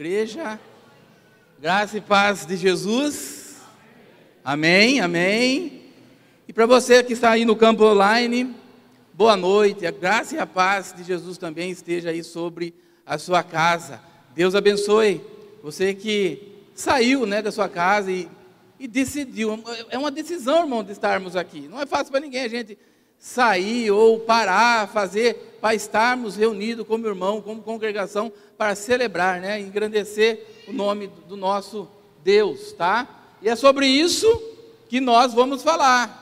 igreja. Graça e paz de Jesus. Amém, amém. E para você que está aí no campo online, boa noite. A graça e a paz de Jesus também esteja aí sobre a sua casa. Deus abençoe você que saiu né, da sua casa e, e decidiu. É uma decisão, irmão, de estarmos aqui. Não é fácil para ninguém a gente sair ou parar, fazer, para estarmos reunidos como irmão, como congregação, para celebrar, né, engrandecer o nome do nosso Deus, tá? E é sobre isso que nós vamos falar.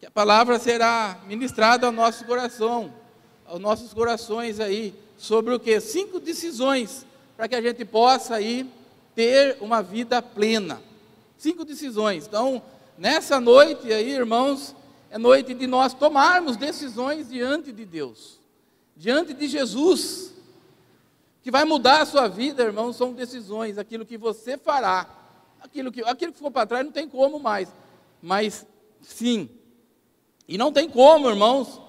Que a palavra será ministrada ao nosso coração, aos nossos corações aí, sobre o que? Cinco decisões para que a gente possa aí ter uma vida plena. Cinco decisões. Então, nessa noite aí, irmãos, é noite de nós tomarmos decisões diante de Deus, diante de Jesus. Que vai mudar a sua vida, irmãos, são decisões, aquilo que você fará. Aquilo que, aquilo que ficou para trás não tem como mais. Mas sim. E não tem como, irmãos,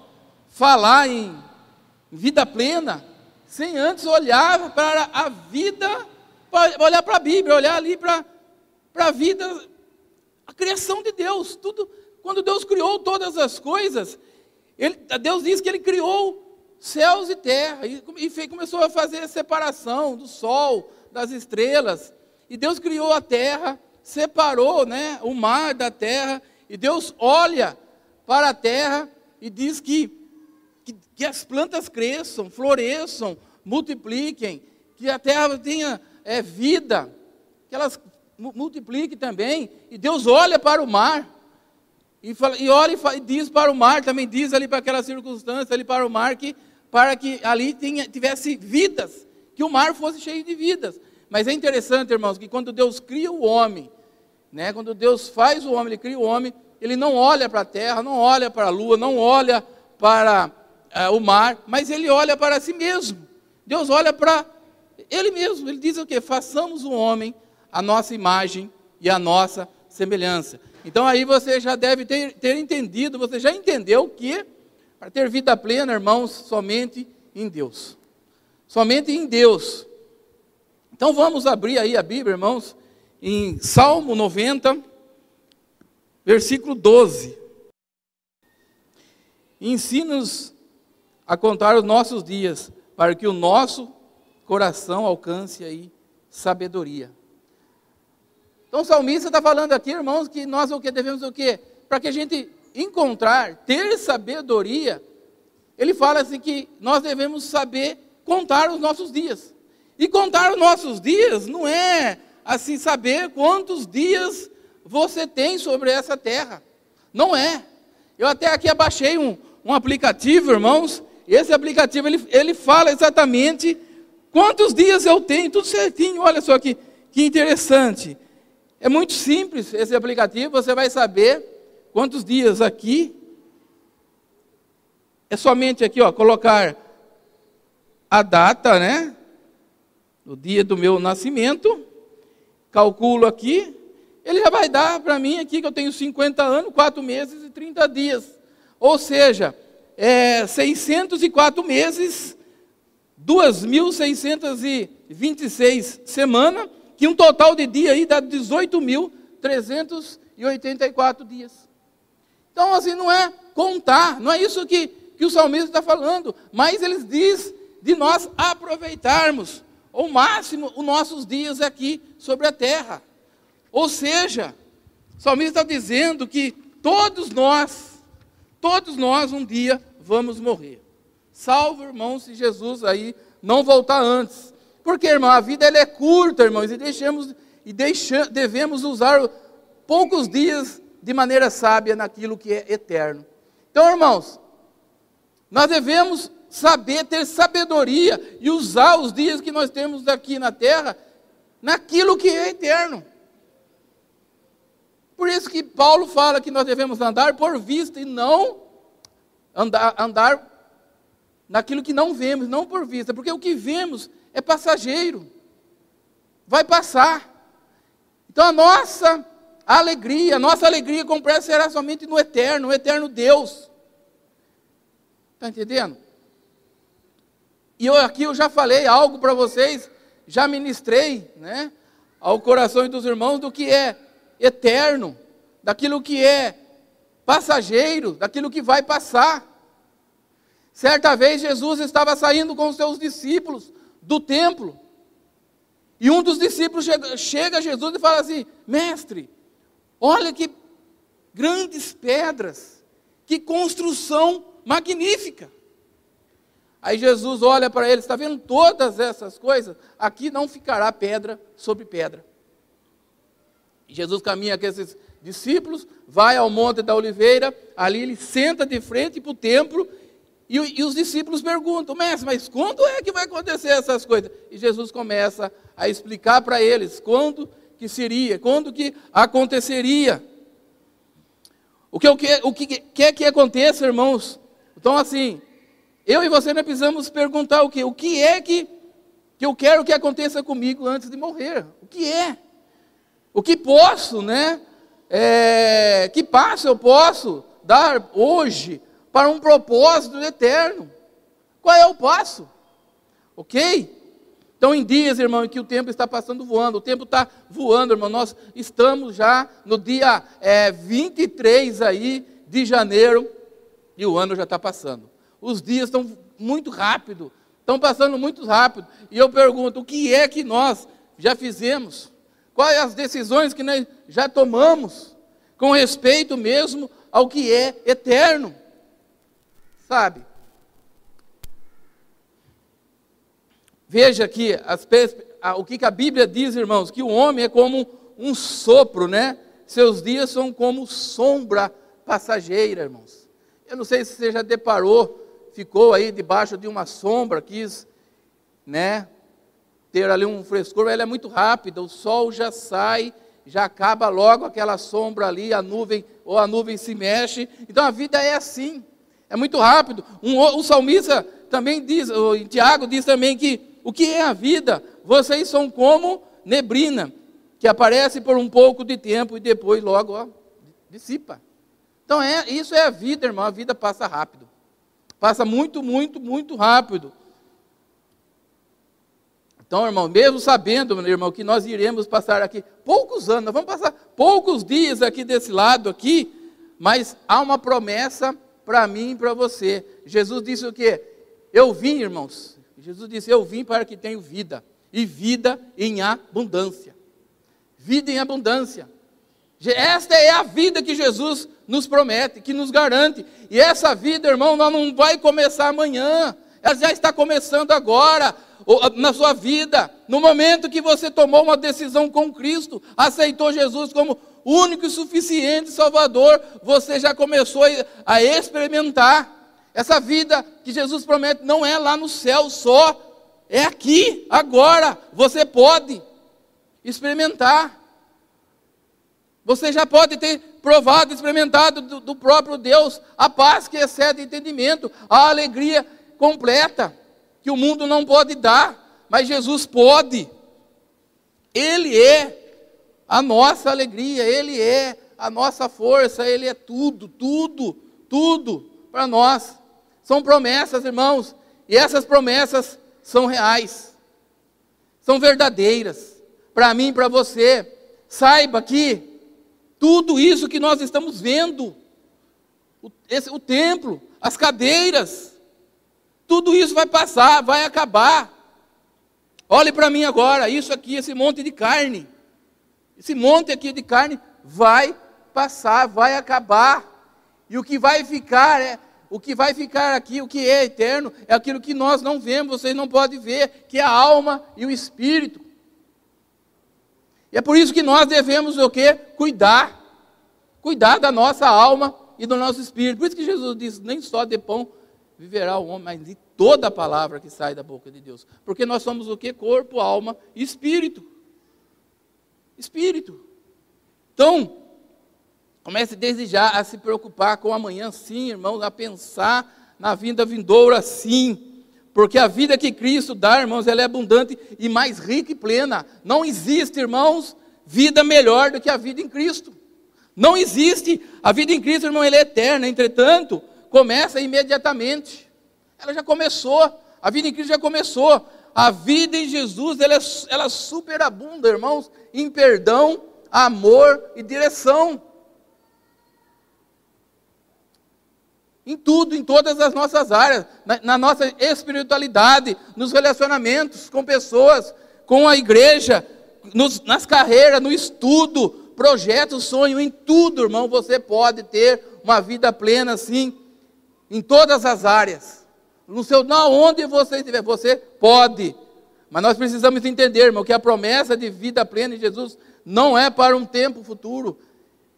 falar em vida plena sem antes olhar para a vida, olhar para a Bíblia, olhar ali para, para a vida, a criação de Deus, tudo, quando Deus criou todas as coisas, ele, Deus diz que Ele criou céus e terra, e, e fez, começou a fazer a separação do sol, das estrelas, e Deus criou a terra, separou né, o mar da terra, e Deus olha para a terra e diz que, que, que as plantas cresçam, floresçam, multipliquem, que a terra tenha é, vida, que elas multipliquem também, e Deus olha para o mar, e, fala, e olha e, diz para o mar, também diz ali para aquela circunstância, ali para o mar, que para que ali tinha, tivesse vidas, que o mar fosse cheio de vidas. Mas é interessante, irmãos, que quando Deus cria o homem, né, quando Deus faz o homem, Ele cria o homem, Ele não olha para a terra, não olha para a lua, não olha para uh, o mar, mas Ele olha para si mesmo. Deus olha para Ele mesmo. Ele diz o quê? Façamos o homem a nossa imagem e a nossa semelhança. Então aí você já deve ter, ter entendido, você já entendeu que para ter vida plena, irmãos, somente em Deus. Somente em Deus. Então vamos abrir aí a Bíblia, irmãos, em Salmo 90, versículo 12. Ensina-nos a contar os nossos dias, para que o nosso coração alcance aí sabedoria. Então o salmista está falando aqui, irmãos, que nós o que devemos o quê? Para que a gente encontrar, ter sabedoria, ele fala assim que nós devemos saber contar os nossos dias. E contar os nossos dias não é assim saber quantos dias você tem sobre essa terra. Não é. Eu até aqui abaixei um, um aplicativo, irmãos. Esse aplicativo ele, ele fala exatamente quantos dias eu tenho, tudo certinho. Olha só que, que interessante. É muito simples esse aplicativo, você vai saber quantos dias aqui. É somente aqui, ó, colocar a data, né? O dia do meu nascimento. Calculo aqui. Ele já vai dar para mim aqui que eu tenho 50 anos, 4 meses e 30 dias. Ou seja, é 604 meses, 2.626 semanas que um total de dia aí dá 18.384 dias. Então, assim, não é contar, não é isso que, que o salmista está falando, mas ele diz de nós aproveitarmos ao máximo os nossos dias aqui sobre a terra. Ou seja, o salmista está dizendo que todos nós, todos nós um dia vamos morrer. Salvo, irmãos, se Jesus aí não voltar antes. Porque, irmão, a vida ela é curta, irmãos, e, deixemos, e deixa, devemos usar poucos dias de maneira sábia naquilo que é eterno. Então, irmãos, nós devemos saber ter sabedoria e usar os dias que nós temos aqui na terra naquilo que é eterno. Por isso que Paulo fala que nós devemos andar por vista e não andar, andar naquilo que não vemos, não por vista, porque o que vemos é passageiro, vai passar. Então a nossa alegria, a nossa alegria comprada será somente no eterno, no eterno Deus. Está entendendo? E eu, aqui eu já falei algo para vocês, já ministrei, né, ao coração dos irmãos do que é eterno, daquilo que é passageiro, daquilo que vai passar. Certa vez Jesus estava saindo com os seus discípulos do templo. E um dos discípulos chega, a Jesus e fala assim: Mestre, olha que grandes pedras, que construção magnífica. Aí Jesus olha para ele, está vendo todas essas coisas? Aqui não ficará pedra sobre pedra. E Jesus caminha com esses discípulos, vai ao Monte da Oliveira, ali ele senta de frente para o templo, e, e, os discípulos perguntam, mestre, mas quando é que vai acontecer essas coisas? E Jesus começa a explicar para eles quando que seria, quando que aconteceria. O que, o que, o que quer que aconteça, irmãos? Então, assim, eu e você nós precisamos perguntar o que? O que é que, que eu quero que aconteça comigo antes de morrer? O que é? O que posso, né? É, que passo eu posso dar hoje para um propósito eterno? Qual é o passo? Ok? Então, em dias, irmão, em que o tempo está passando voando, o tempo está voando, irmão, nós estamos já no dia é, 23 aí de janeiro e o ano já está passando. Os dias estão muito rápido, estão passando muito rápido. E eu pergunto, o que é que nós já fizemos? Quais as decisões que nós já tomamos com respeito mesmo ao que é eterno? Sabe? Veja aqui as, o que a Bíblia diz, irmãos, que o homem é como um sopro, né? Seus dias são como sombra passageira, irmãos. Eu não sei se você já deparou, ficou aí debaixo de uma sombra, quis, né? ter ali um frescor, ela é muito rápida, o sol já sai, já acaba logo aquela sombra ali, a nuvem, ou a nuvem se mexe. Então a vida é assim, é muito rápido. Um, o salmista também diz, o Tiago diz também que o que é a vida? Vocês são como neblina, que aparece por um pouco de tempo e depois logo ó, dissipa. Então é, isso é a vida, irmão, a vida passa rápido. Passa muito, muito, muito rápido. Então, irmão, mesmo sabendo, meu irmão, que nós iremos passar aqui poucos anos, nós vamos passar poucos dias aqui desse lado aqui, mas há uma promessa para mim e para você. Jesus disse o quê? Eu vim, irmãos. Jesus disse: Eu vim para que tenham vida, e vida em abundância. Vida em abundância. Esta é a vida que Jesus nos promete, que nos garante. E essa vida, irmão, não vai começar amanhã. Ela já está começando agora na sua vida, no momento que você tomou uma decisão com Cristo, aceitou Jesus como único e suficiente Salvador, você já começou a experimentar. Essa vida que Jesus promete não é lá no céu só, é aqui, agora. Você pode experimentar. Você já pode ter provado, experimentado do, do próprio Deus a paz que excede entendimento, a alegria completa que o mundo não pode dar, mas Jesus pode. Ele é a nossa alegria, Ele é a nossa força, Ele é tudo, tudo, tudo para nós. São promessas, irmãos, e essas promessas são reais, são verdadeiras, para mim e para você. Saiba que tudo isso que nós estamos vendo, o, esse, o templo, as cadeiras, tudo isso vai passar, vai acabar. Olhe para mim agora, isso aqui, esse monte de carne. Esse monte aqui de carne vai passar, vai acabar. E o que vai ficar é o que vai ficar aqui, o que é eterno, é aquilo que nós não vemos, vocês não podem ver, que é a alma e o espírito. E é por isso que nós devemos o quê? Cuidar. Cuidar da nossa alma e do nosso espírito. Por isso que Jesus disse: nem só de pão viverá o homem, mas de toda a palavra que sai da boca de Deus. Porque nós somos o que? Corpo, alma e espírito. Espírito. Então, comece desde já a se preocupar com amanhã, sim, irmãos, a pensar na vinda vindoura, sim. Porque a vida que Cristo dá, irmãos, ela é abundante e mais rica e plena. Não existe, irmãos, vida melhor do que a vida em Cristo. Não existe. A vida em Cristo, irmão, ela é eterna. Entretanto, começa imediatamente. Ela já começou A vida em Cristo já começou. A vida em Jesus, ela, é, ela superabunda, irmãos, em perdão, amor e direção. Em tudo, em todas as nossas áreas, na, na, nossa espiritualidade, nos relacionamentos com pessoas, com a igreja, nos, nas carreiras, no estudo, projeto, sonho, em tudo, irmão, você pode ter uma vida plena assim, em todas as áreas. No seu, não, onde você estiver, você pode. Mas nós precisamos entender, irmão, que a promessa de vida plena em Jesus não é para um tempo futuro,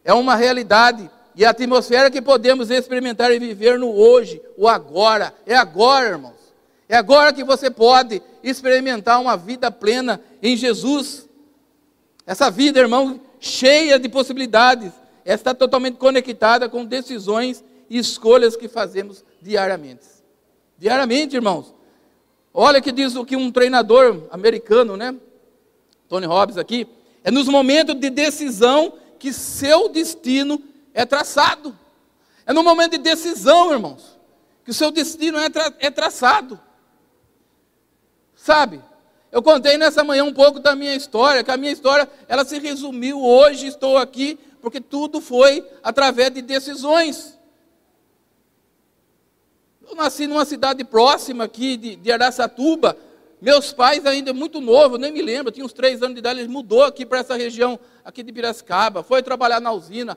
é uma realidade. E a atmosfera que podemos experimentar e viver no hoje, o agora. É agora, irmãos. É agora que você pode experimentar uma vida plena em Jesus. Essa vida, irmão, cheia de possibilidades, está totalmente conectada com decisões e escolhas que fazemos diariamente. Diariamente, irmãos. Olha que diz o que um treinador americano, né? Tony Robbins aqui, é nos momentos de decisão que seu destino é traçado. É no momento de decisão, irmãos, que o seu destino é, tra é traçado. Sabe? Eu contei nessa manhã um pouco da minha história, que a minha história, ela se resumiu hoje, estou aqui, porque tudo foi através de decisões. Eu nasci numa cidade próxima aqui de, de Araçatuba, meus pais ainda muito novo, nem me lembro, tinha uns três anos de idade, eles mudou aqui para essa região aqui de Piracicaba, foi trabalhar na usina,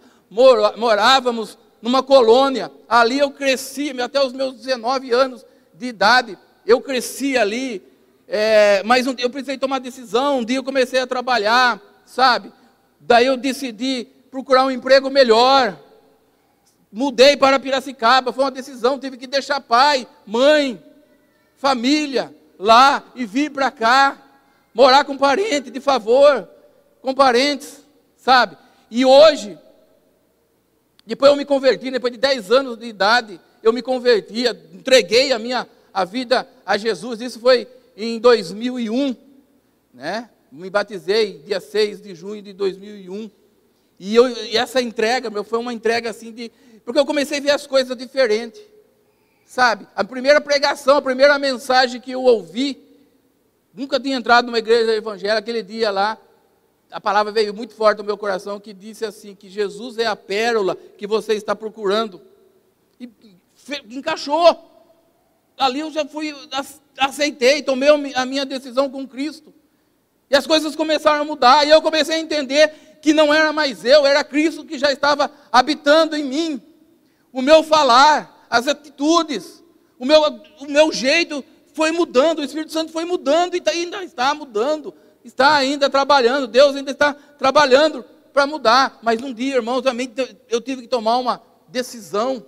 morávamos numa colônia, ali eu cresci, até os meus 19 anos de idade, eu cresci ali, é, mas um eu precisei tomar decisão, um dia eu comecei a trabalhar, sabe? Daí eu decidi procurar um emprego melhor, mudei para Piracicaba, foi uma decisão, tive que deixar pai, mãe, família lá e vir para cá, morar com parente, de favor, com parentes, sabe? E hoje, depois eu me converti, depois de 10 anos de idade, eu me converti, entreguei a minha a vida a Jesus. Isso foi em 2001, né? Me batizei dia 6 de junho de 2001. E, eu, e essa entrega, meu, foi uma entrega assim de. Porque eu comecei a ver as coisas diferentes. Sabe? A primeira pregação, a primeira mensagem que eu ouvi, nunca tinha entrado numa igreja evangélica, aquele dia lá, a palavra veio muito forte no meu coração, que disse assim, que Jesus é a pérola que você está procurando. E encaixou. Ali eu já fui, aceitei, tomei a minha decisão com Cristo. E as coisas começaram a mudar, e eu comecei a entender que não era mais eu, era Cristo que já estava habitando em mim. O meu falar, as atitudes, o meu, o meu jeito foi mudando, o Espírito Santo foi mudando e tá, ainda está mudando, está ainda trabalhando, Deus ainda está trabalhando para mudar. Mas um dia, irmãos, também eu tive que tomar uma decisão.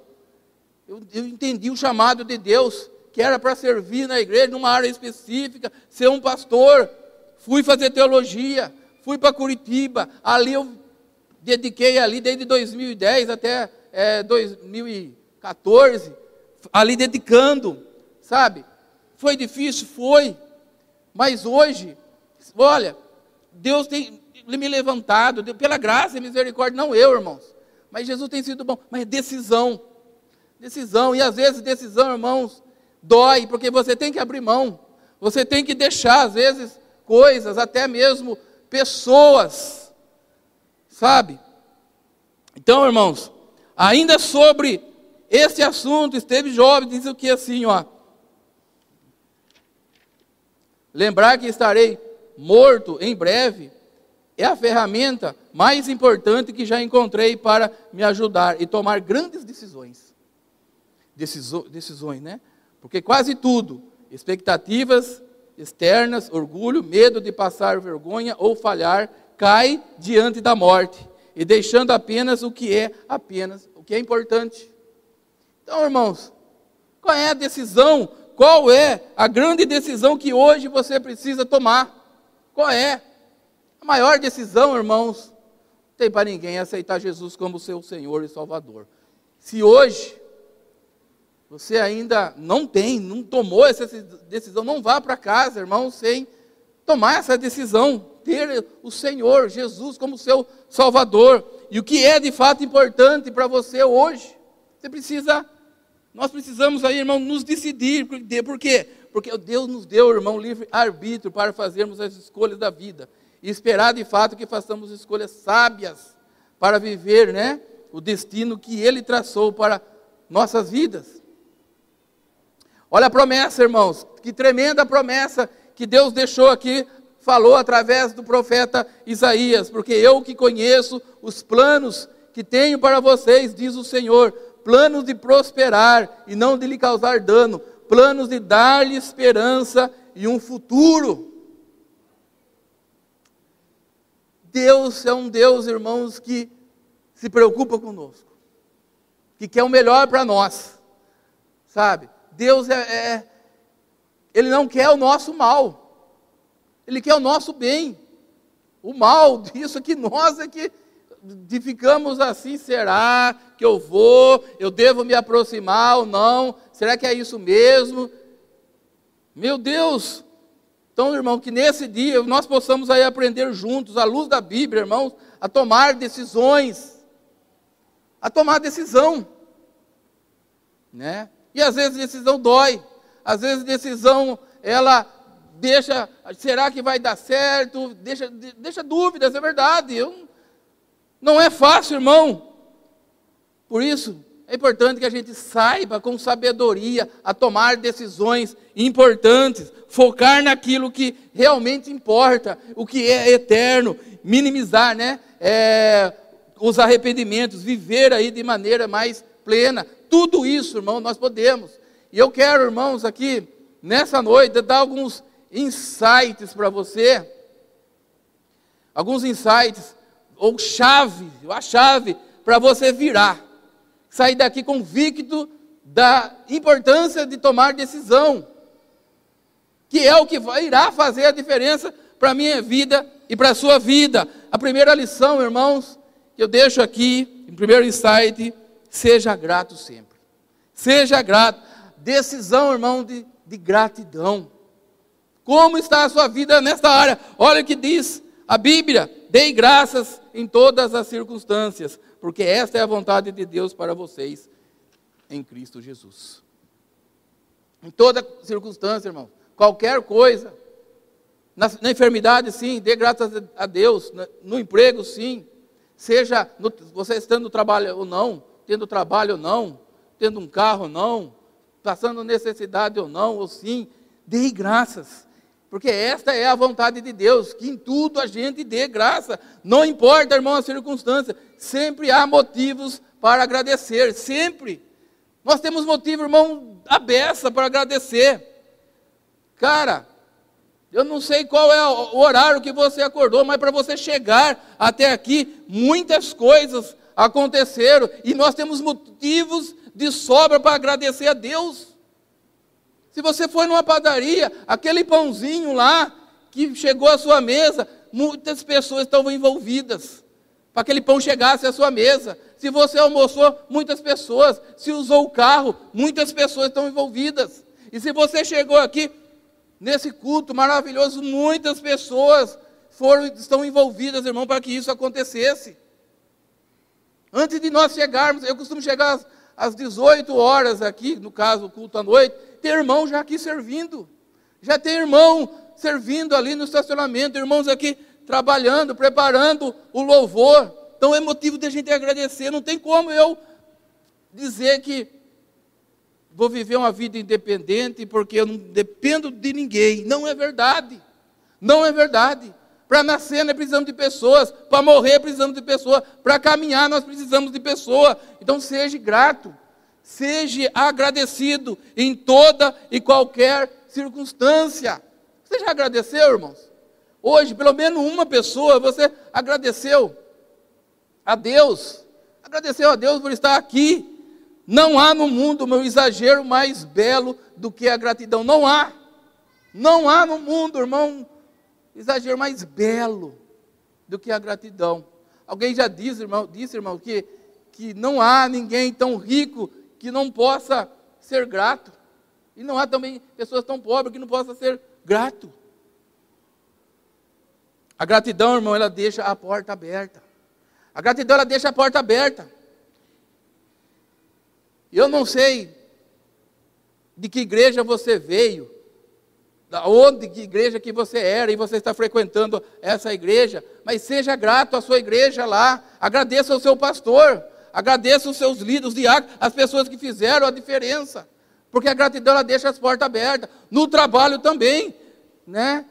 Eu, eu entendi o chamado de Deus que era para servir na igreja, numa área específica, ser um pastor. Fui fazer teologia, fui para Curitiba, ali eu dediquei ali desde 2010 até é, 2014, ali dedicando, sabe? Foi difícil? Foi. Mas hoje, olha, Deus tem me levantado, pela graça e misericórdia, não eu, irmãos. Mas Jesus tem sido bom. Mas decisão. Decisão. E às vezes decisão, irmãos, dói, porque você tem que abrir mão, você tem que deixar, às vezes, coisas, até mesmo pessoas, sabe? Então, irmãos, ainda sobre esse assunto, esteve Job, diz o que assim, ó. Lembrar que estarei morto em breve é a ferramenta mais importante que já encontrei para me ajudar e tomar grandes decisões. Decisões, né? Porque quase tudo, expectativas externas, orgulho, medo de passar vergonha ou falhar, cai diante da morte e deixando apenas o que é apenas o que é importante. Então, irmãos, qual é a decisão? Qual é a grande decisão que hoje você precisa tomar? Qual é? A maior decisão, irmãos, não tem para ninguém aceitar Jesus como seu Senhor e Salvador. Se hoje você ainda não tem, não tomou essa decisão, não vá para casa, irmão, sem tomar essa decisão, ter o Senhor Jesus como seu Salvador. E o que é de fato importante para você hoje? Você precisa, nós precisamos aí, irmão, nos decidir. Por quê? Porque Deus nos deu, irmão, livre arbítrio para fazermos as escolhas da vida. E esperar de fato que façamos escolhas sábias para viver, né? O destino que Ele traçou para nossas vidas. Olha a promessa, irmãos, que tremenda promessa que Deus deixou aqui, falou através do profeta Isaías, porque eu que conheço os planos que tenho para vocês, diz o Senhor, planos de prosperar e não de lhe causar dano, planos de dar-lhe esperança e um futuro. Deus é um Deus, irmãos, que se preocupa conosco, que quer o melhor para nós, sabe? Deus é, é, Ele não quer o nosso mal, Ele quer o nosso bem. O mal disso é que nós é que ficamos assim, será que eu vou, eu devo me aproximar ou não? Será que é isso mesmo? Meu Deus! Então, irmão, que nesse dia nós possamos aí aprender juntos, à luz da Bíblia, irmãos, a tomar decisões. A tomar decisão. Né? E às vezes decisão dói. Às vezes decisão ela deixa, será que vai dar certo? Deixa, deixa dúvidas, é verdade. Eu, não é fácil, irmão. Por isso, é importante que a gente saiba com sabedoria a tomar decisões importantes, focar naquilo que realmente importa, o que é eterno, minimizar, né? É, os arrependimentos, viver aí de maneira mais plena. Tudo isso, irmão, nós podemos. E eu quero, irmãos, aqui nessa noite dar alguns insights para você, alguns insights ou chave, a chave para você virar, sair daqui convicto da importância de tomar decisão, que é o que vai, irá fazer a diferença para a minha vida e para a sua vida. A primeira lição, irmãos, que eu deixo aqui, em primeiro insight, seja grato sempre. Seja grato. Decisão, irmão, de, de gratidão. Como está a sua vida nesta área? Olha o que diz a Bíblia: dei graças em todas as circunstâncias, porque esta é a vontade de Deus para vocês em Cristo Jesus. Em toda circunstância, irmão, qualquer coisa, na, na enfermidade, sim, dê graças a Deus, no, no emprego, sim, seja no, você estando no trabalho ou não, tendo trabalho ou não, tendo um carro ou não, passando necessidade ou não, ou sim, dê graças. Porque esta é a vontade de Deus, que em tudo a gente dê graça. Não importa, irmão, a circunstância, sempre há motivos para agradecer, sempre. Nós temos motivo, irmão, a beça para agradecer. Cara, eu não sei qual é o horário que você acordou, mas para você chegar até aqui, muitas coisas aconteceram e nós temos motivos de sobra para agradecer a Deus. Se você foi numa padaria, aquele pãozinho lá que chegou à sua mesa, muitas pessoas estavam envolvidas para que aquele pão chegasse à sua mesa. Se você almoçou, muitas pessoas. Se usou o carro, muitas pessoas estão envolvidas. E se você chegou aqui nesse culto maravilhoso, muitas pessoas foram estão envolvidas, irmão, para que isso acontecesse. Antes de nós chegarmos, eu costumo chegar às, às 18 horas aqui, no caso, o culto à noite, tem irmão já aqui servindo. Já tem irmão servindo ali no estacionamento, irmãos aqui trabalhando, preparando o louvor. Então é motivo de a gente agradecer. Não tem como eu dizer que vou viver uma vida independente porque eu não dependo de ninguém. Não é verdade. Não é verdade. Para nascer nós precisamos de pessoas, para morrer precisamos de pessoas, para caminhar nós precisamos de pessoas. Então seja grato. Seja agradecido em toda e qualquer circunstância. Você já agradeceu, irmãos? Hoje, pelo menos uma pessoa, você agradeceu a Deus. Agradeceu a Deus por estar aqui. Não há no mundo um exagero mais belo do que a gratidão. Não há. Não há no mundo, irmão, exagero mais belo do que a gratidão. Alguém já disse, irmão, disse, irmão, que, que não há ninguém tão rico que não possa ser grato. E não há também pessoas tão pobres que não possam ser grato. A gratidão, irmão, ela deixa a porta aberta. A gratidão, ela deixa a porta aberta. Eu não sei de que igreja você veio, onde, que igreja que você era e você está frequentando essa igreja, mas seja grato à sua igreja lá, agradeça ao seu pastor, agradeça os seus líderos, os diáconos, as pessoas que fizeram a diferença, porque a gratidão ela deixa as portas abertas, no trabalho também, né?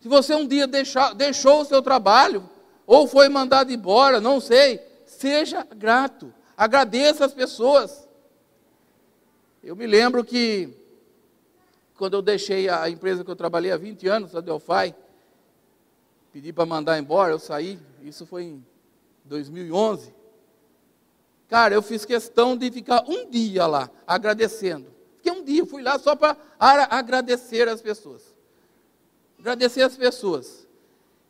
Se você um dia deixar, deixou o seu trabalho, ou foi mandado embora, não sei, seja grato, agradeça as pessoas. Eu me lembro que quando eu deixei a empresa que eu trabalhei há 20 anos, a Delphi, pedi para mandar embora, eu saí, isso foi em 2011. Cara, eu fiz questão de ficar um dia lá, agradecendo. Fiquei um dia, fui lá só para agradecer as pessoas. Agradecer as pessoas.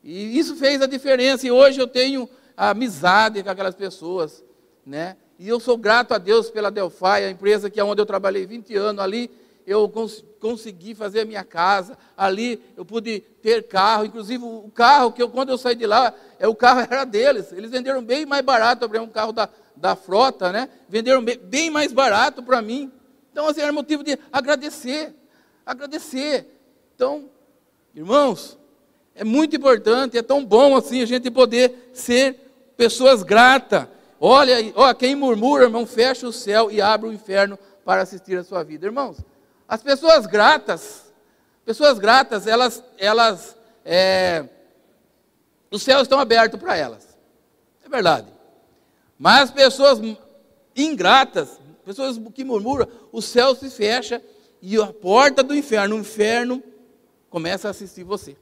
E isso fez a diferença, e hoje eu tenho amizade com aquelas pessoas, né? E eu sou grato a Deus pela Delphi, a empresa que é onde eu trabalhei 20 anos ali, eu consegui fazer a minha casa, ali eu pude ter carro, inclusive o carro que eu, quando eu saí de lá, é, o carro era deles, eles venderam bem mais barato, eu um carro da, da frota, né? venderam bem, bem mais barato para mim, então assim, era motivo de agradecer, agradecer, então, irmãos, é muito importante, é tão bom assim a gente poder ser pessoas gratas, olha, ó, quem murmura, irmão, fecha o céu e abre o inferno para assistir a sua vida, irmãos, as pessoas gratas, pessoas gratas, elas, elas, é, os céus estão abertos para elas. É verdade. Mas as pessoas ingratas, pessoas que murmuram, o céu se fecha e a porta do inferno, o inferno começa a assistir você.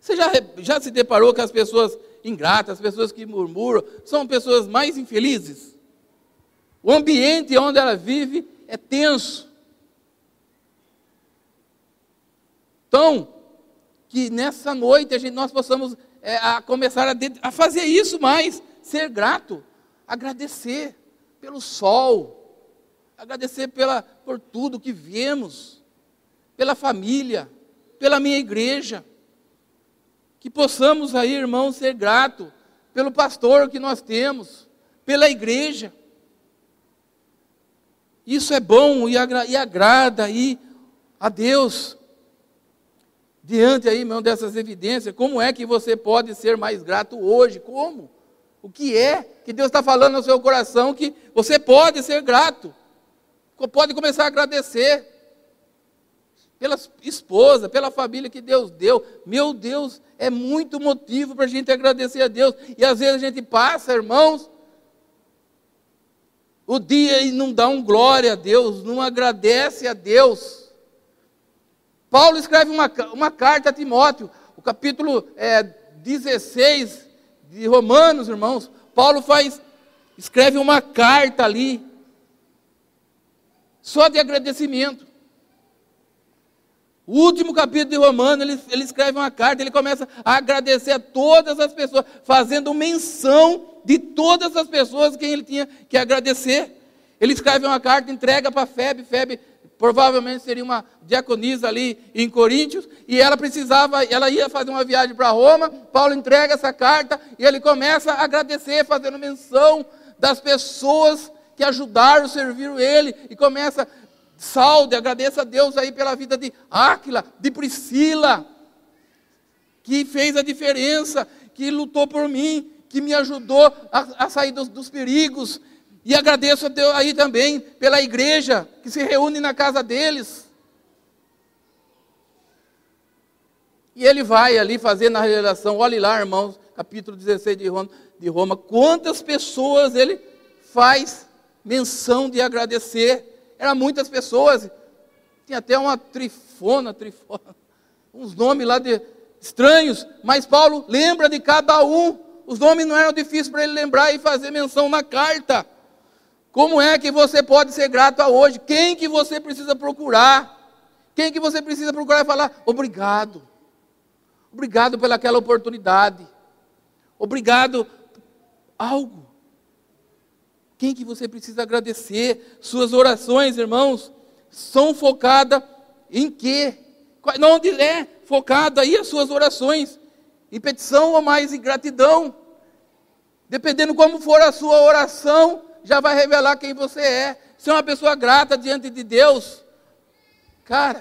Você já, já se deparou com as pessoas ingratas, as pessoas que murmuram, são pessoas mais infelizes? O ambiente onde ela vive é tenso. Então, que nessa noite a gente, nós possamos é, a começar a, de, a fazer isso mais, ser grato, agradecer pelo sol, agradecer pela, por tudo que vemos, pela família, pela minha igreja. Que possamos aí, irmãos, ser grato pelo pastor que nós temos, pela igreja. Isso é bom e, agra e agrada aí a Deus. Diante aí, irmão, dessas evidências, como é que você pode ser mais grato hoje? Como? O que é que Deus está falando no seu coração que você pode ser grato? Pode começar a agradecer pela esposa, pela família que Deus deu. Meu Deus, é muito motivo para a gente agradecer a Deus. E às vezes a gente passa, irmãos, o dia e não dá um glória a Deus, não agradece a Deus. Paulo escreve uma, uma carta a Timóteo, o capítulo é, 16 de Romanos, irmãos. Paulo faz, escreve uma carta ali, só de agradecimento. O último capítulo de Romanos, ele, ele escreve uma carta, ele começa a agradecer a todas as pessoas, fazendo menção de todas as pessoas quem ele tinha que agradecer. Ele escreve uma carta, entrega para Febe, Febe provavelmente seria uma diaconisa ali em Coríntios, e ela precisava, ela ia fazer uma viagem para Roma, Paulo entrega essa carta e ele começa a agradecer, fazendo menção das pessoas que ajudaram, serviram ele, e começa, salve, agradeça a Deus aí pela vida de Áquila, de Priscila, que fez a diferença, que lutou por mim, que me ajudou a, a sair dos, dos perigos. E agradeço a Deus aí também pela igreja que se reúne na casa deles. E ele vai ali fazer na revelação, olhe lá, irmãos, capítulo 16 de Roma, de Roma, quantas pessoas ele faz menção de agradecer. Eram muitas pessoas, tinha até uma trifona, trifona, uns nomes lá de estranhos, mas Paulo lembra de cada um os nomes não eram difíceis para ele lembrar e fazer menção na carta. Como é que você pode ser grato a hoje? Quem que você precisa procurar? Quem que você precisa procurar e falar obrigado? Obrigado pelaquela oportunidade. Obrigado algo. Quem que você precisa agradecer? Suas orações, irmãos, são focadas em quê? Onde é focada aí as suas orações? Em petição ou mais em gratidão. Dependendo como for a sua oração, já vai revelar quem você é. Se é uma pessoa grata diante de Deus, Cara,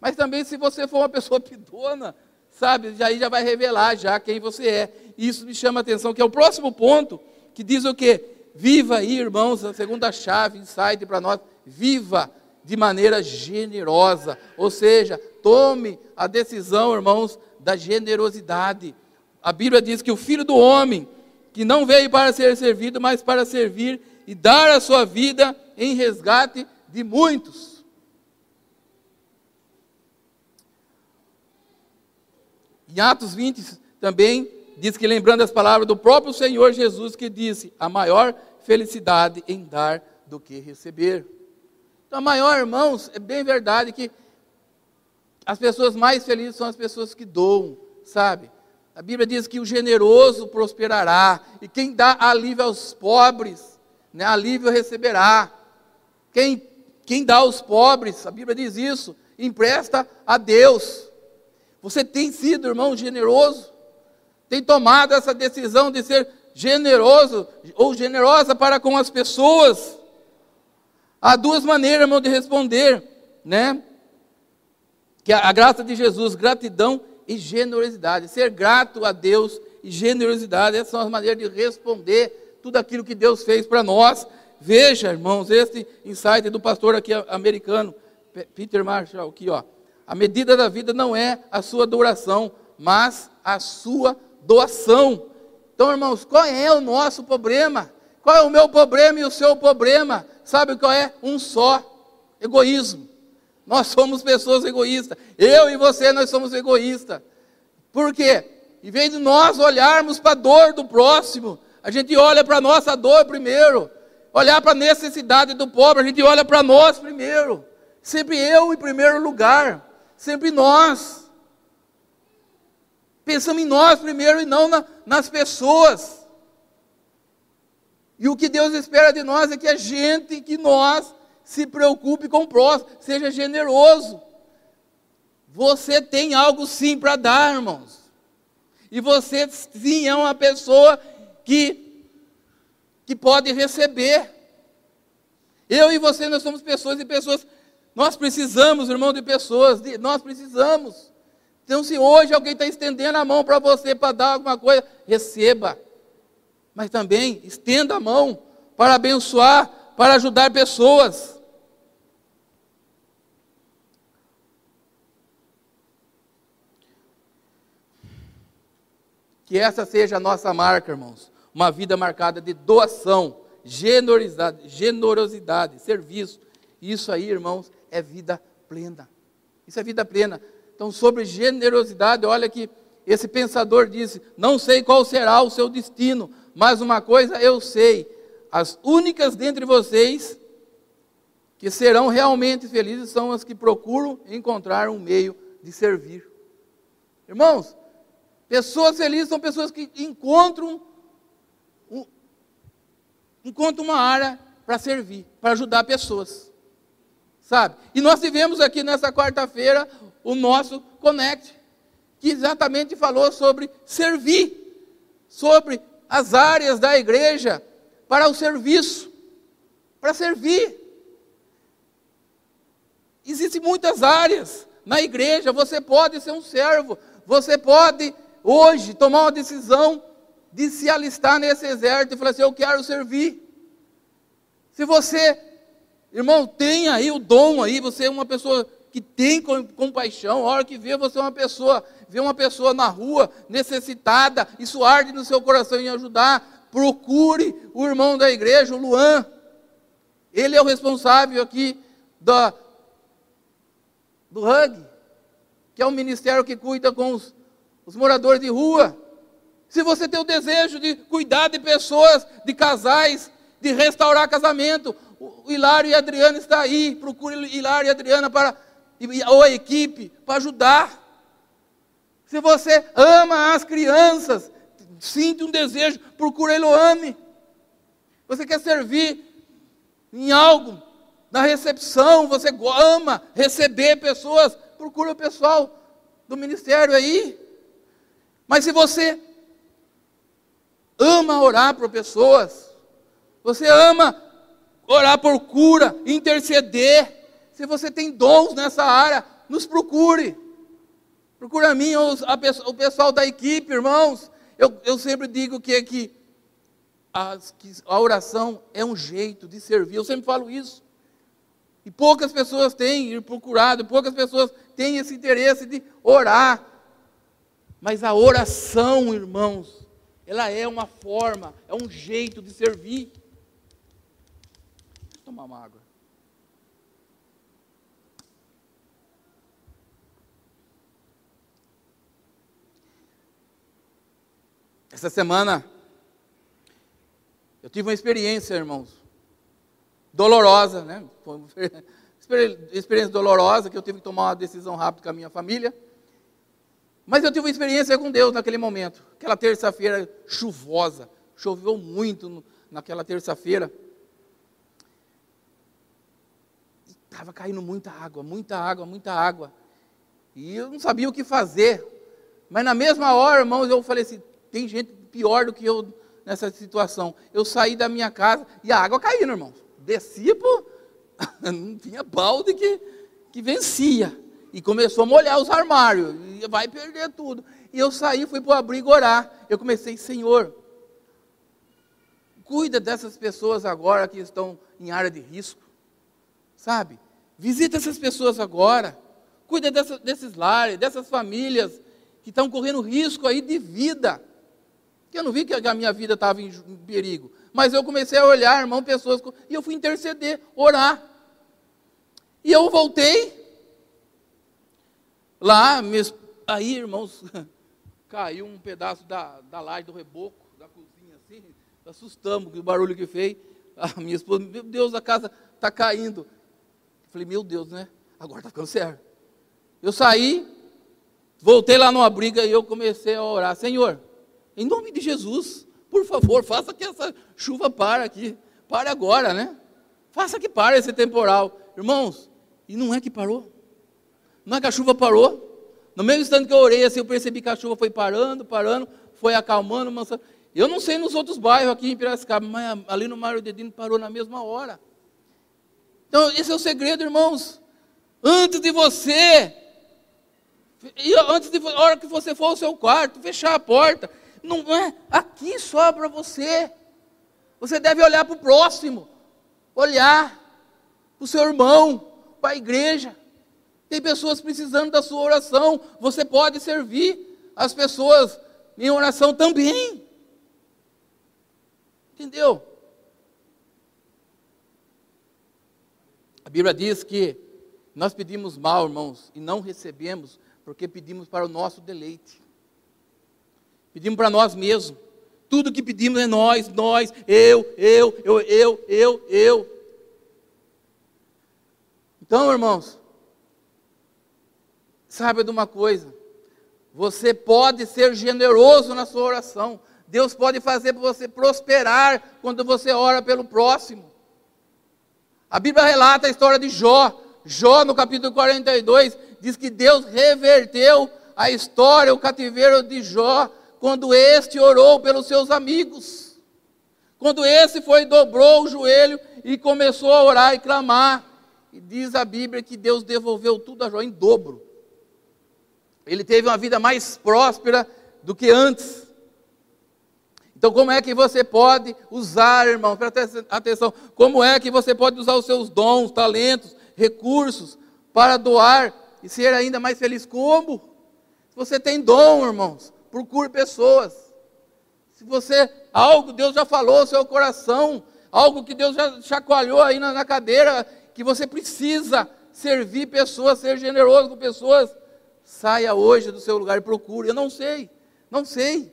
mas também se você for uma pessoa pidona, sabe, aí já vai revelar já quem você é. E isso me chama a atenção, que é o próximo ponto, que diz o quê? Viva aí, irmãos, a segunda chave, insight para nós, viva de maneira generosa, ou seja, tome a decisão, irmãos, da generosidade. A Bíblia diz que o filho do homem, que não veio para ser servido, mas para servir e dar a sua vida em resgate de muitos. Em Atos 20 também diz que lembrando as palavras do próprio Senhor Jesus que disse: "A maior felicidade em dar do que receber". Então, a maior, irmãos, é bem verdade que as pessoas mais felizes são as pessoas que doam, sabe? A Bíblia diz que o generoso prosperará, e quem dá alívio aos pobres, né, alívio receberá. Quem, quem dá aos pobres, a Bíblia diz isso, empresta a Deus. Você tem sido, irmão, generoso? Tem tomado essa decisão de ser generoso ou generosa para com as pessoas? Há duas maneiras, irmão, de responder, né? Que a, graça de Jesus, gratidão e generosidade. Ser grato a Deus e generosidade, essas são as maneiras de responder tudo aquilo que Deus fez para nós. Veja, irmãos, este insight do pastor aqui americano, Peter Marshall, aqui, ó. A medida da vida não é a sua duração, mas a sua doação. Então, irmãos, qual é o nosso problema? Qual é o meu problema e o seu problema? Sabe qual é? Um só: egoísmo. Nós somos pessoas egoístas. Eu e você, nós somos egoístas. Por quê? Em vez de nós olharmos para a dor do próximo, a gente olha para a nossa dor primeiro. Olhar para a necessidade do pobre, a gente olha para nós primeiro. Sempre eu em primeiro lugar. Sempre nós. Pensamos em nós primeiro e não na, nas pessoas. E o que Deus espera de nós é que a gente, que nós, se preocupe com o próximo, seja generoso. Você tem algo sim para dar, irmãos. E você sim é uma pessoa que, que pode receber. Eu e você, nós somos pessoas e pessoas. Nós precisamos, irmão, de pessoas. De, nós precisamos. Então, se hoje alguém está estendendo a mão para você para dar alguma coisa, receba mas também estenda a mão para abençoar, para ajudar pessoas. Que essa seja a nossa marca, irmãos. Uma vida marcada de doação, generosidade, generosidade, serviço. Isso aí, irmãos, é vida plena. Isso é vida plena. Então, sobre generosidade, olha que esse pensador disse: Não sei qual será o seu destino, mas uma coisa eu sei: as únicas dentre vocês que serão realmente felizes são as que procuram encontrar um meio de servir. Irmãos, pessoas felizes são pessoas que encontram, um, encontram uma área para servir, para ajudar pessoas. Sabe? E nós tivemos aqui nessa quarta-feira o nosso Connect, que exatamente falou sobre servir, sobre as áreas da igreja para o serviço, para servir. Existem muitas áreas na igreja, você pode ser um servo, você pode hoje tomar uma decisão de se alistar nesse exército e falar assim: Eu quero servir. Se você, irmão, tem aí o dom aí, você é uma pessoa que tem compaixão, a hora que vê você é uma pessoa vê uma pessoa na rua necessitada, isso arde no seu coração em ajudar, procure o irmão da igreja, o Luan. Ele é o responsável aqui da, do RUG, que é um ministério que cuida com os, os moradores de rua. Se você tem o desejo de cuidar de pessoas, de casais, de restaurar casamento, o Hilário e a Adriana está aí, procure Hilário e a Adriana para, ou a equipe para ajudar. Se você ama as crianças, sinta um desejo, procura Eloane. Você quer servir em algo, na recepção, você ama receber pessoas, procura o pessoal do ministério aí. Mas se você ama orar por pessoas, você ama orar por cura, interceder, Se você tem dons nessa área, nos procure. Procura a mim, a, o pessoal da equipe, irmãos. Eu, eu sempre digo que, que, as, que a oração é um jeito de servir. Eu sempre falo isso. E poucas pessoas têm procurado, poucas pessoas têm esse interesse de orar. Mas a oração, irmãos, ela é uma forma, é um jeito de servir. Vou tomar uma água. Essa semana, eu tive uma experiência, irmãos, dolorosa, né? Foi uma experiência dolorosa, que eu tive que tomar uma decisão rápida com a minha família. Mas eu tive uma experiência com Deus naquele momento. Aquela terça-feira chuvosa, choveu muito naquela terça-feira. Estava caindo muita água, muita água, muita água. E eu não sabia o que fazer. Mas na mesma hora, irmãos, eu falei assim: tem gente pior do que eu nessa situação. Eu saí da minha casa e a água caindo, irmãos. Descia, pô, não tinha balde que, que vencia. E começou a molhar os armários. E vai perder tudo. E eu saí, fui para o abrigo orar. Eu comecei, Senhor, cuida dessas pessoas agora que estão em área de risco. Sabe? Visita essas pessoas agora. Cuida dessa, desses lares, dessas famílias que estão correndo risco aí de vida. Eu não vi que a minha vida estava em perigo. Mas eu comecei a olhar, irmão, pessoas. E eu fui interceder, orar. E eu voltei. Lá, aí, irmãos, caiu um pedaço da, da laje do reboco, da cozinha, assim. Assustamos com o barulho que fez. A minha esposa, meu Deus, a casa está caindo. Falei, meu Deus, né? Agora está ficando. Eu saí, voltei lá numa briga e eu comecei a orar. Senhor, em nome de Jesus, por favor, faça que essa chuva pare aqui. Pare agora, né? Faça que pare esse temporal. Irmãos, e não é que parou. Não é que a chuva parou. No mesmo instante que eu orei, assim, eu percebi que a chuva foi parando, parando, foi acalmando. Mansa... Eu não sei nos outros bairros aqui em Piracicaba, mas ali no Mário Dedino parou na mesma hora. Então, esse é o segredo, irmãos. Antes de você, antes de a hora que você for ao seu quarto, fechar a porta, não é aqui só para você. Você deve olhar para o próximo, olhar para o seu irmão, para a igreja. Tem pessoas precisando da sua oração. Você pode servir as pessoas em oração também. Entendeu? A Bíblia diz que nós pedimos mal, irmãos, e não recebemos, porque pedimos para o nosso deleite. Pedimos para nós mesmos. Tudo que pedimos é nós, nós, eu, eu, eu, eu, eu, eu. Então, irmãos, saiba de uma coisa. Você pode ser generoso na sua oração. Deus pode fazer você prosperar quando você ora pelo próximo. A Bíblia relata a história de Jó. Jó, no capítulo 42, diz que Deus reverteu a história, o cativeiro de Jó, quando este orou pelos seus amigos. Quando esse foi, dobrou o joelho e começou a orar e clamar. E diz a Bíblia que Deus devolveu tudo a Jó em dobro. Ele teve uma vida mais próspera do que antes. Então, como é que você pode usar, irmão, presta atenção, como é que você pode usar os seus dons, talentos, recursos para doar e ser ainda mais feliz? Como? Se você tem dom, irmãos, procure pessoas. Se você, algo Deus já falou no seu coração, algo que Deus já chacoalhou aí na, na cadeira, que você precisa servir pessoas, ser generoso com pessoas, saia hoje do seu lugar e procure. Eu não sei, não sei.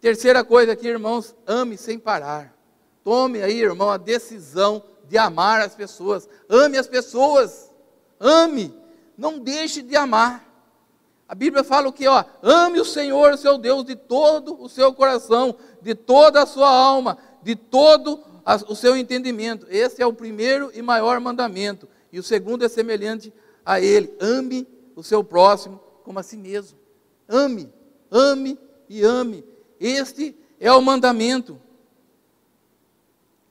Terceira coisa aqui, irmãos, ame sem parar. Tome aí, irmão, a decisão de amar as pessoas. Ame as pessoas. Ame. Não deixe de amar. A Bíblia fala o que? Ó, ame o Senhor, seu Deus, de todo o seu coração, de toda a sua alma, de todo o seu entendimento. Esse é o primeiro e maior mandamento. E o segundo é semelhante a ele. Ame o seu próximo como a si mesmo. Ame, ame e ame. Este é o mandamento.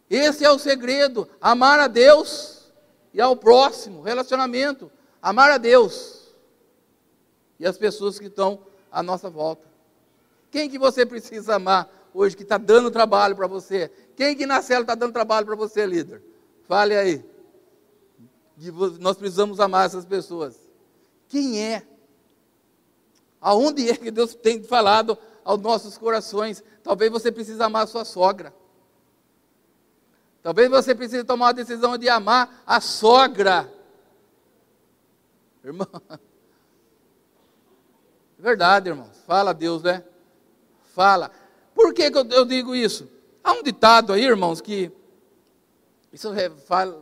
Esse é o segredo: amar a Deus e ao próximo, relacionamento, amar a Deus e as pessoas que estão à nossa volta. Quem que você precisa amar hoje que está dando trabalho para você? Quem que na cela está dando trabalho para você, líder? Fale aí. Nós precisamos amar essas pessoas. Quem é? Aonde é que Deus tem falado aos nossos corações? Talvez você precise amar a sua sogra. Talvez você precise tomar a decisão de amar a sogra. Irmão. É verdade, irmãos. Fala Deus, né? Fala. Por que, que eu digo isso? Há um ditado aí, irmãos, que isso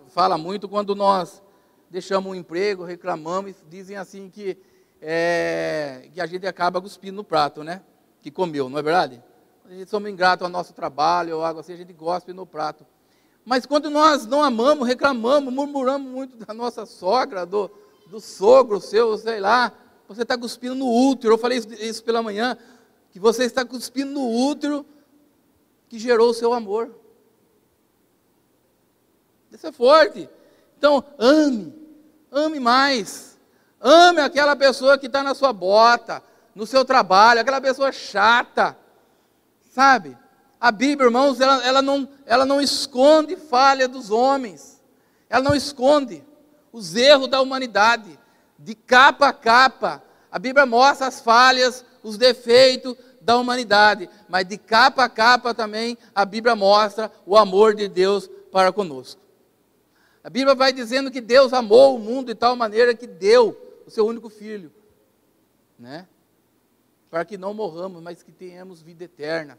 fala muito quando nós deixamos um emprego, reclamamos, dizem assim que, é, que a gente acaba cuspindo no prato, né? Que comeu, não é verdade? A gente somos ingratos ao nosso trabalho ou algo assim, a gente gospe no prato. Mas quando nós não amamos, reclamamos, murmuramos muito da nossa sogra, do, do sogro seu, sei lá, você está cuspindo no útero. Eu falei isso, isso pela manhã, que você está cuspindo no útero que gerou o seu amor. Isso é forte. Então, ame, ame mais. Ame aquela pessoa que está na sua bota, no seu trabalho, aquela pessoa chata. Sabe? A Bíblia, irmãos, ela, ela, não, ela não esconde falha dos homens. Ela não esconde os erros da humanidade. De capa a capa, a Bíblia mostra as falhas, os defeitos da humanidade, mas de capa a capa também a Bíblia mostra o amor de Deus para conosco. A Bíblia vai dizendo que Deus amou o mundo de tal maneira que deu o seu único filho, né? Para que não morramos, mas que tenhamos vida eterna.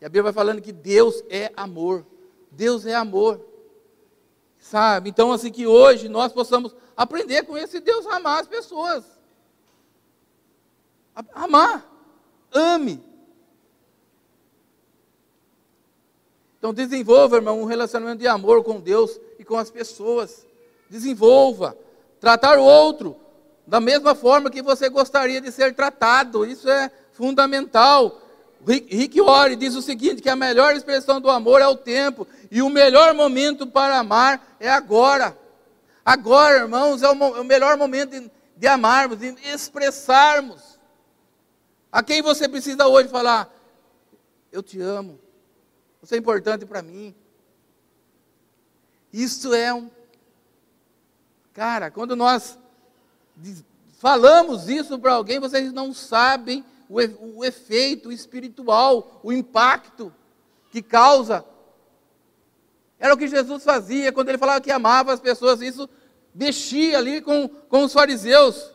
E a Bíblia vai falando que Deus é amor. Deus é amor. Sabe? Então, assim que hoje nós possamos aprender com esse Deus a amar as pessoas. Amar. Ame. Então desenvolva, irmão, um relacionamento de amor com Deus e com as pessoas. Desenvolva. Tratar o outro da mesma forma que você gostaria de ser tratado. Isso é fundamental. Rick Warren diz o seguinte: que a melhor expressão do amor é o tempo, e o melhor momento para amar é agora. Agora, irmãos, é o, é melhor momento de, de amarmos, de expressarmos. A quem você precisa hoje falar: Eu te amo, você é importante para mim. Isso é um. Cara, quando nós falamos isso para alguém, vocês não sabem o, efeito espiritual, o impacto que causa. Era o que Jesus fazia quando ele falava que amava as pessoas, isso mexia ali com, com os fariseus.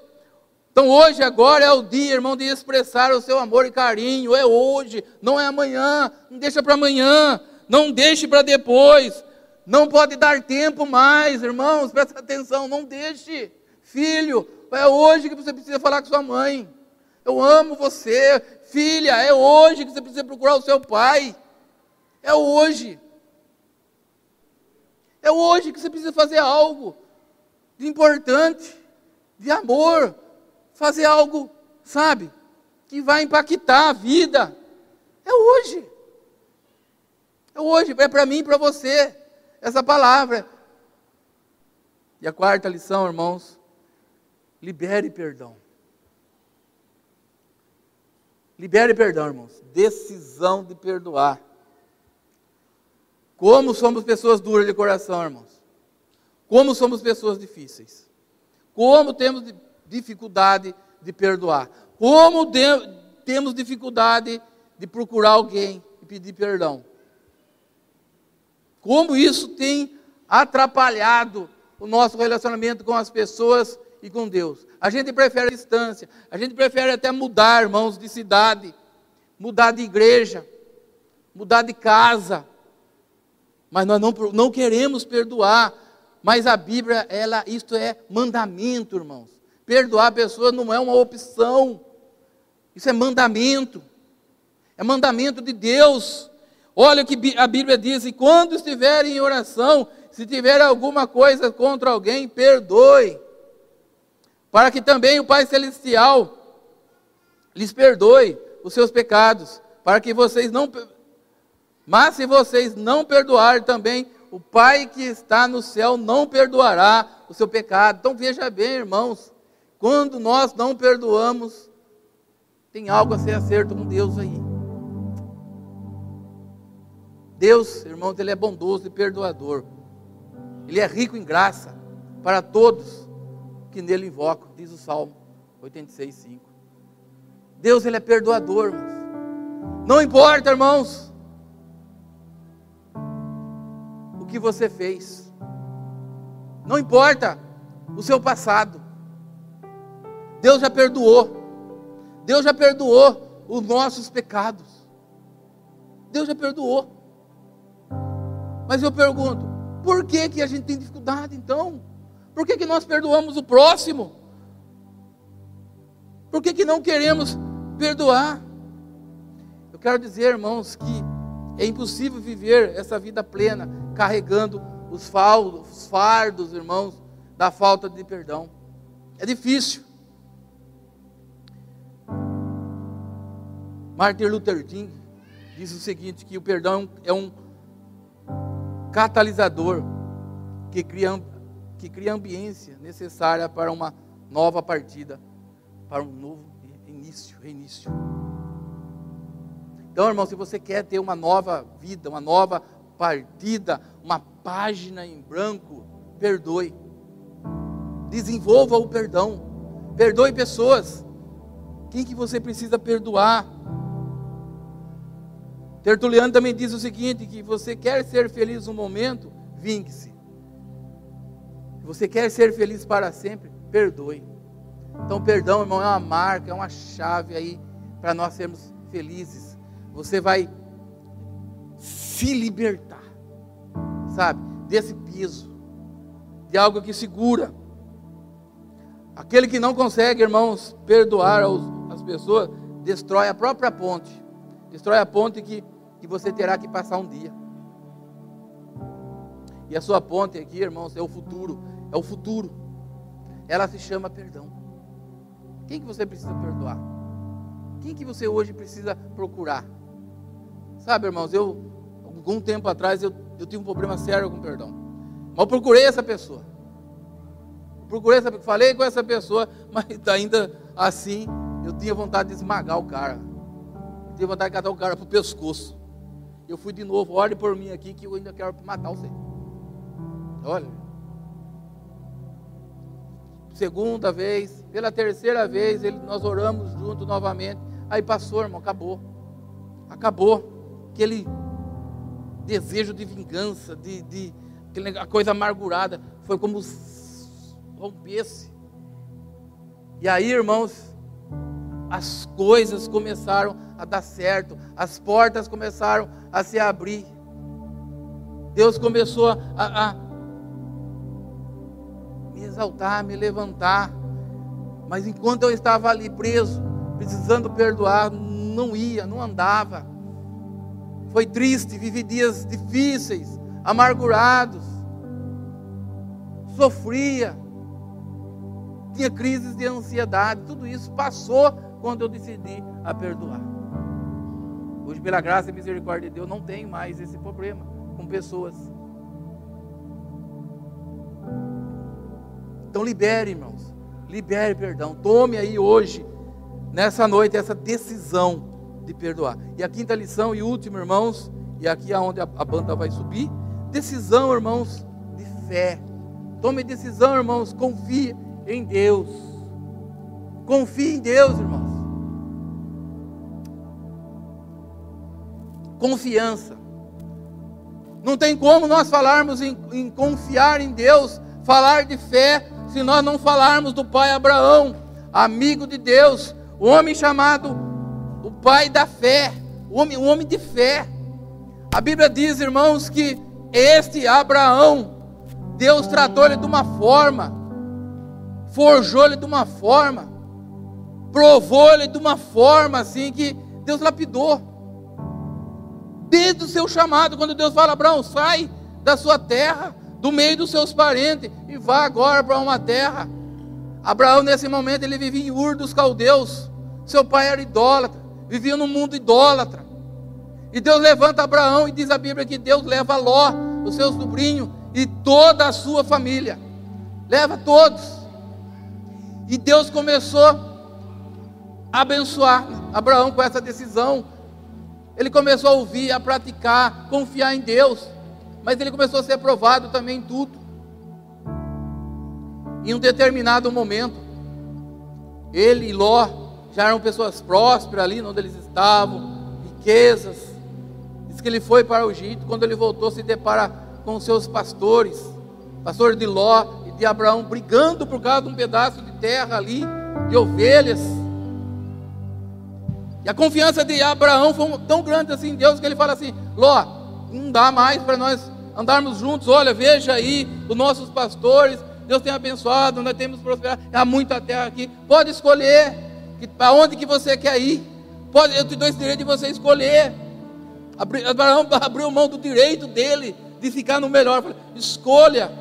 Então hoje, agora é o dia, irmão, de expressar o seu amor e carinho. É hoje, não é amanhã. Não deixa para amanhã. Não deixe para depois. Não pode dar tempo mais, irmãos. Presta atenção, não deixe. Filho, é hoje que você precisa falar com sua mãe. Eu amo você, filha. É hoje que você precisa procurar o seu pai. É hoje. É hoje que você precisa fazer algo de importante, de amor fazer algo, sabe, que vai impactar a vida. É hoje. É hoje, é para mim e para você, essa palavra. E a quarta lição, irmãos, libere perdão. Libere perdão, irmãos. Decisão de perdoar. Como somos pessoas duras de coração, irmãos. Como somos pessoas difíceis. Como temos dificuldade de perdoar. Como de, temos dificuldade de procurar alguém e pedir perdão. Como isso tem atrapalhado o nosso relacionamento com as pessoas e com Deus. A gente prefere a distância, a gente prefere até mudar, irmãos, de cidade, mudar de igreja, mudar de casa. Mas nós não, não queremos perdoar. Mas a Bíblia, ela, isto é mandamento, irmãos. Perdoar a pessoa não é uma opção. Isso é mandamento. É mandamento de Deus. Olha o que a Bíblia diz: e quando estiverem em oração, se tiver alguma coisa contra alguém, perdoe. Para que também o Pai Celestial lhes perdoe os seus pecados, para que vocês não. Mas se vocês não perdoarem também, o Pai que está no céu não perdoará o seu pecado. Então veja bem, irmãos, quando nós não perdoamos, tem algo a ser acerto com Deus aí. Deus, irmãos, Ele é bondoso e perdoador. Ele é rico em graça para todos que nele invocam, diz o Salmo 86, 5. Deus, Ele é perdoador, irmãos. Não importa, irmãos, o que você fez. Não importa o seu passado. Deus já perdoou. Deus já perdoou os nossos pecados. Deus já perdoou. Mas eu pergunto, por que, que a gente tem dificuldade então? Por que, que nós perdoamos o próximo? Por que, que não queremos perdoar? Eu quero dizer, irmãos, que é impossível viver essa vida plena carregando os fardos, irmãos, da falta de perdão. É difícil. Martin Luther King diz o seguinte: que o perdão é um catalisador que cria, que cria ambiência necessária para uma nova partida, para um novo início, reinício. Então, irmão, se você quer ter uma nova vida, uma nova partida, uma página em branco, perdoe. Desenvolva o perdão. Perdoe pessoas. Quem que você precisa perdoar? Tertuliano também diz o seguinte: que você quer ser feliz um momento, vingue-se. Se você quer ser feliz para sempre, perdoe. Então, perdão, irmão, é uma marca, é uma chave aí para nós sermos felizes. Você vai se libertar, sabe, desse piso, de algo que segura. Aquele que não consegue, irmãos, perdoar as pessoas, destrói a própria ponte, destrói a ponte que que você terá que passar um dia. E a sua ponte aqui, irmãos, é o futuro. É o futuro. Ela se chama perdão. Quem que você precisa perdoar? Quem que você hoje precisa procurar? Sabe, irmãos, eu, algum tempo atrás, eu, eu tive um problema sério com perdão. Mas eu procurei essa pessoa. procurei essa falei com essa pessoa, mas ainda assim, eu tinha vontade de esmagar o cara. Eu tinha vontade de catar o cara para o pescoço. Eu fui de novo, ore por mim aqui que eu ainda quero matar você. Olha. Segunda vez, pela terceira vez, ele, nós oramos junto novamente. Aí passou, irmão, acabou. Acabou. Aquele desejo de vingança, de, de a coisa amargurada, foi como rompesse. E aí, irmãos, as coisas começaram a dar certo, as portas começaram a se abrir. Deus começou a, a me exaltar, me levantar. Mas enquanto eu estava ali preso, precisando perdoar, não ia, não andava. Foi triste, vivi dias difíceis, amargurados, sofria, tinha crises de ansiedade, tudo isso passou quando eu decidi a perdoar. Hoje, pela graça e misericórdia de Deus, não tenho mais esse problema com pessoas. Então libere, irmãos. Libere perdão. Tome aí hoje, nessa noite, essa decisão de perdoar. E a quinta lição e última, irmãos, e aqui é onde a, a banda vai subir. Decisão, irmãos, de fé. Tome decisão, irmãos. Confie em Deus. Confie em Deus, irmãos. Confiança. Não tem como nós falarmos em, em, confiar em Deus, falar de fé, se nós não falarmos do pai Abraão, amigo de Deus, o homem chamado o pai da fé, o homem, o homem de fé. A Bíblia diz, irmãos, que este Abraão, Deus tratou ele de uma forma, forjou ele de uma forma, provou ele de uma forma assim que Deus lapidou desde o seu chamado, quando Deus fala, Abraão, sai da sua terra, do meio dos seus parentes, e vá agora para uma terra. Abraão, nesse momento, ele vivia em Ur dos caldeus. Seu pai era idólatra, vivia num mundo idólatra. E Deus levanta Abraão e diz a Bíblia que Deus leva Ló o seu sobrinho e toda a sua família. Leva todos. E Deus começou a abençoar Abraão com essa decisão. Ele começou a ouvir, a praticar, confiar em Deus. Mas ele começou a ser provado também em tudo. Em um determinado momento, ele e Ló já eram pessoas prósperas ali onde eles estavam, riquezas. Diz que ele foi para o Egito, quando ele voltou, se depara com seus pastores, pastor de Ló e de Abraão, brigando por causa de um pedaço de terra ali, de ovelhas. E a confiança de Abraão foi tão grande assim em Deus que ele fala assim: Ló, não dá mais para nós andarmos juntos. Olha, veja aí os nossos pastores. Deus tem abençoado, nós temos prosperado. Há muita terra aqui. Pode escolher para onde que você quer ir. Pode, eu te dou esse direito de você escolher. Abraão abriu mão do direito dele de ficar no melhor. Escolha.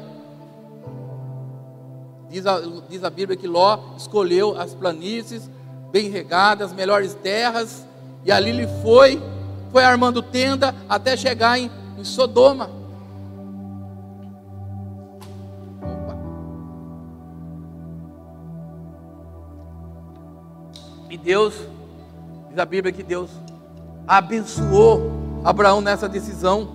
Diz a, diz a Bíblia que Ló escolheu as planícies bem regadas, as melhores terras, e ali ele foi, foi armando tenda até chegar em, em Sodoma. Opa. E Deus, diz a Bíblia que Deus abençoou Abraão nessa decisão.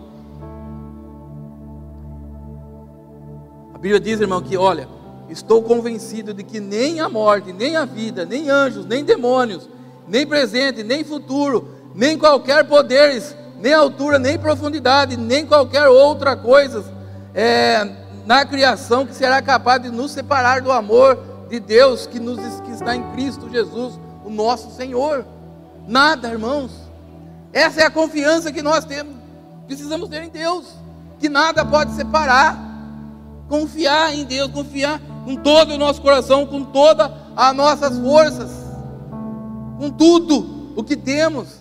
A Bíblia diz, irmão, que olha, Estou convencido de que nem a morte, nem a vida, nem anjos, nem demônios, nem presente, nem futuro, nem qualquer poderes, nem altura, nem profundidade, nem qualquer outra coisa é, na criação que será capaz de nos separar do amor de Deus que, nos, que está em Cristo Jesus, o nosso Senhor. Nada, irmãos. Essa é a confiança que nós temos, precisamos ter em Deus, que nada pode separar. Confiar em Deus, confiar com todo o nosso coração, com todas as nossas forças, com tudo o que temos.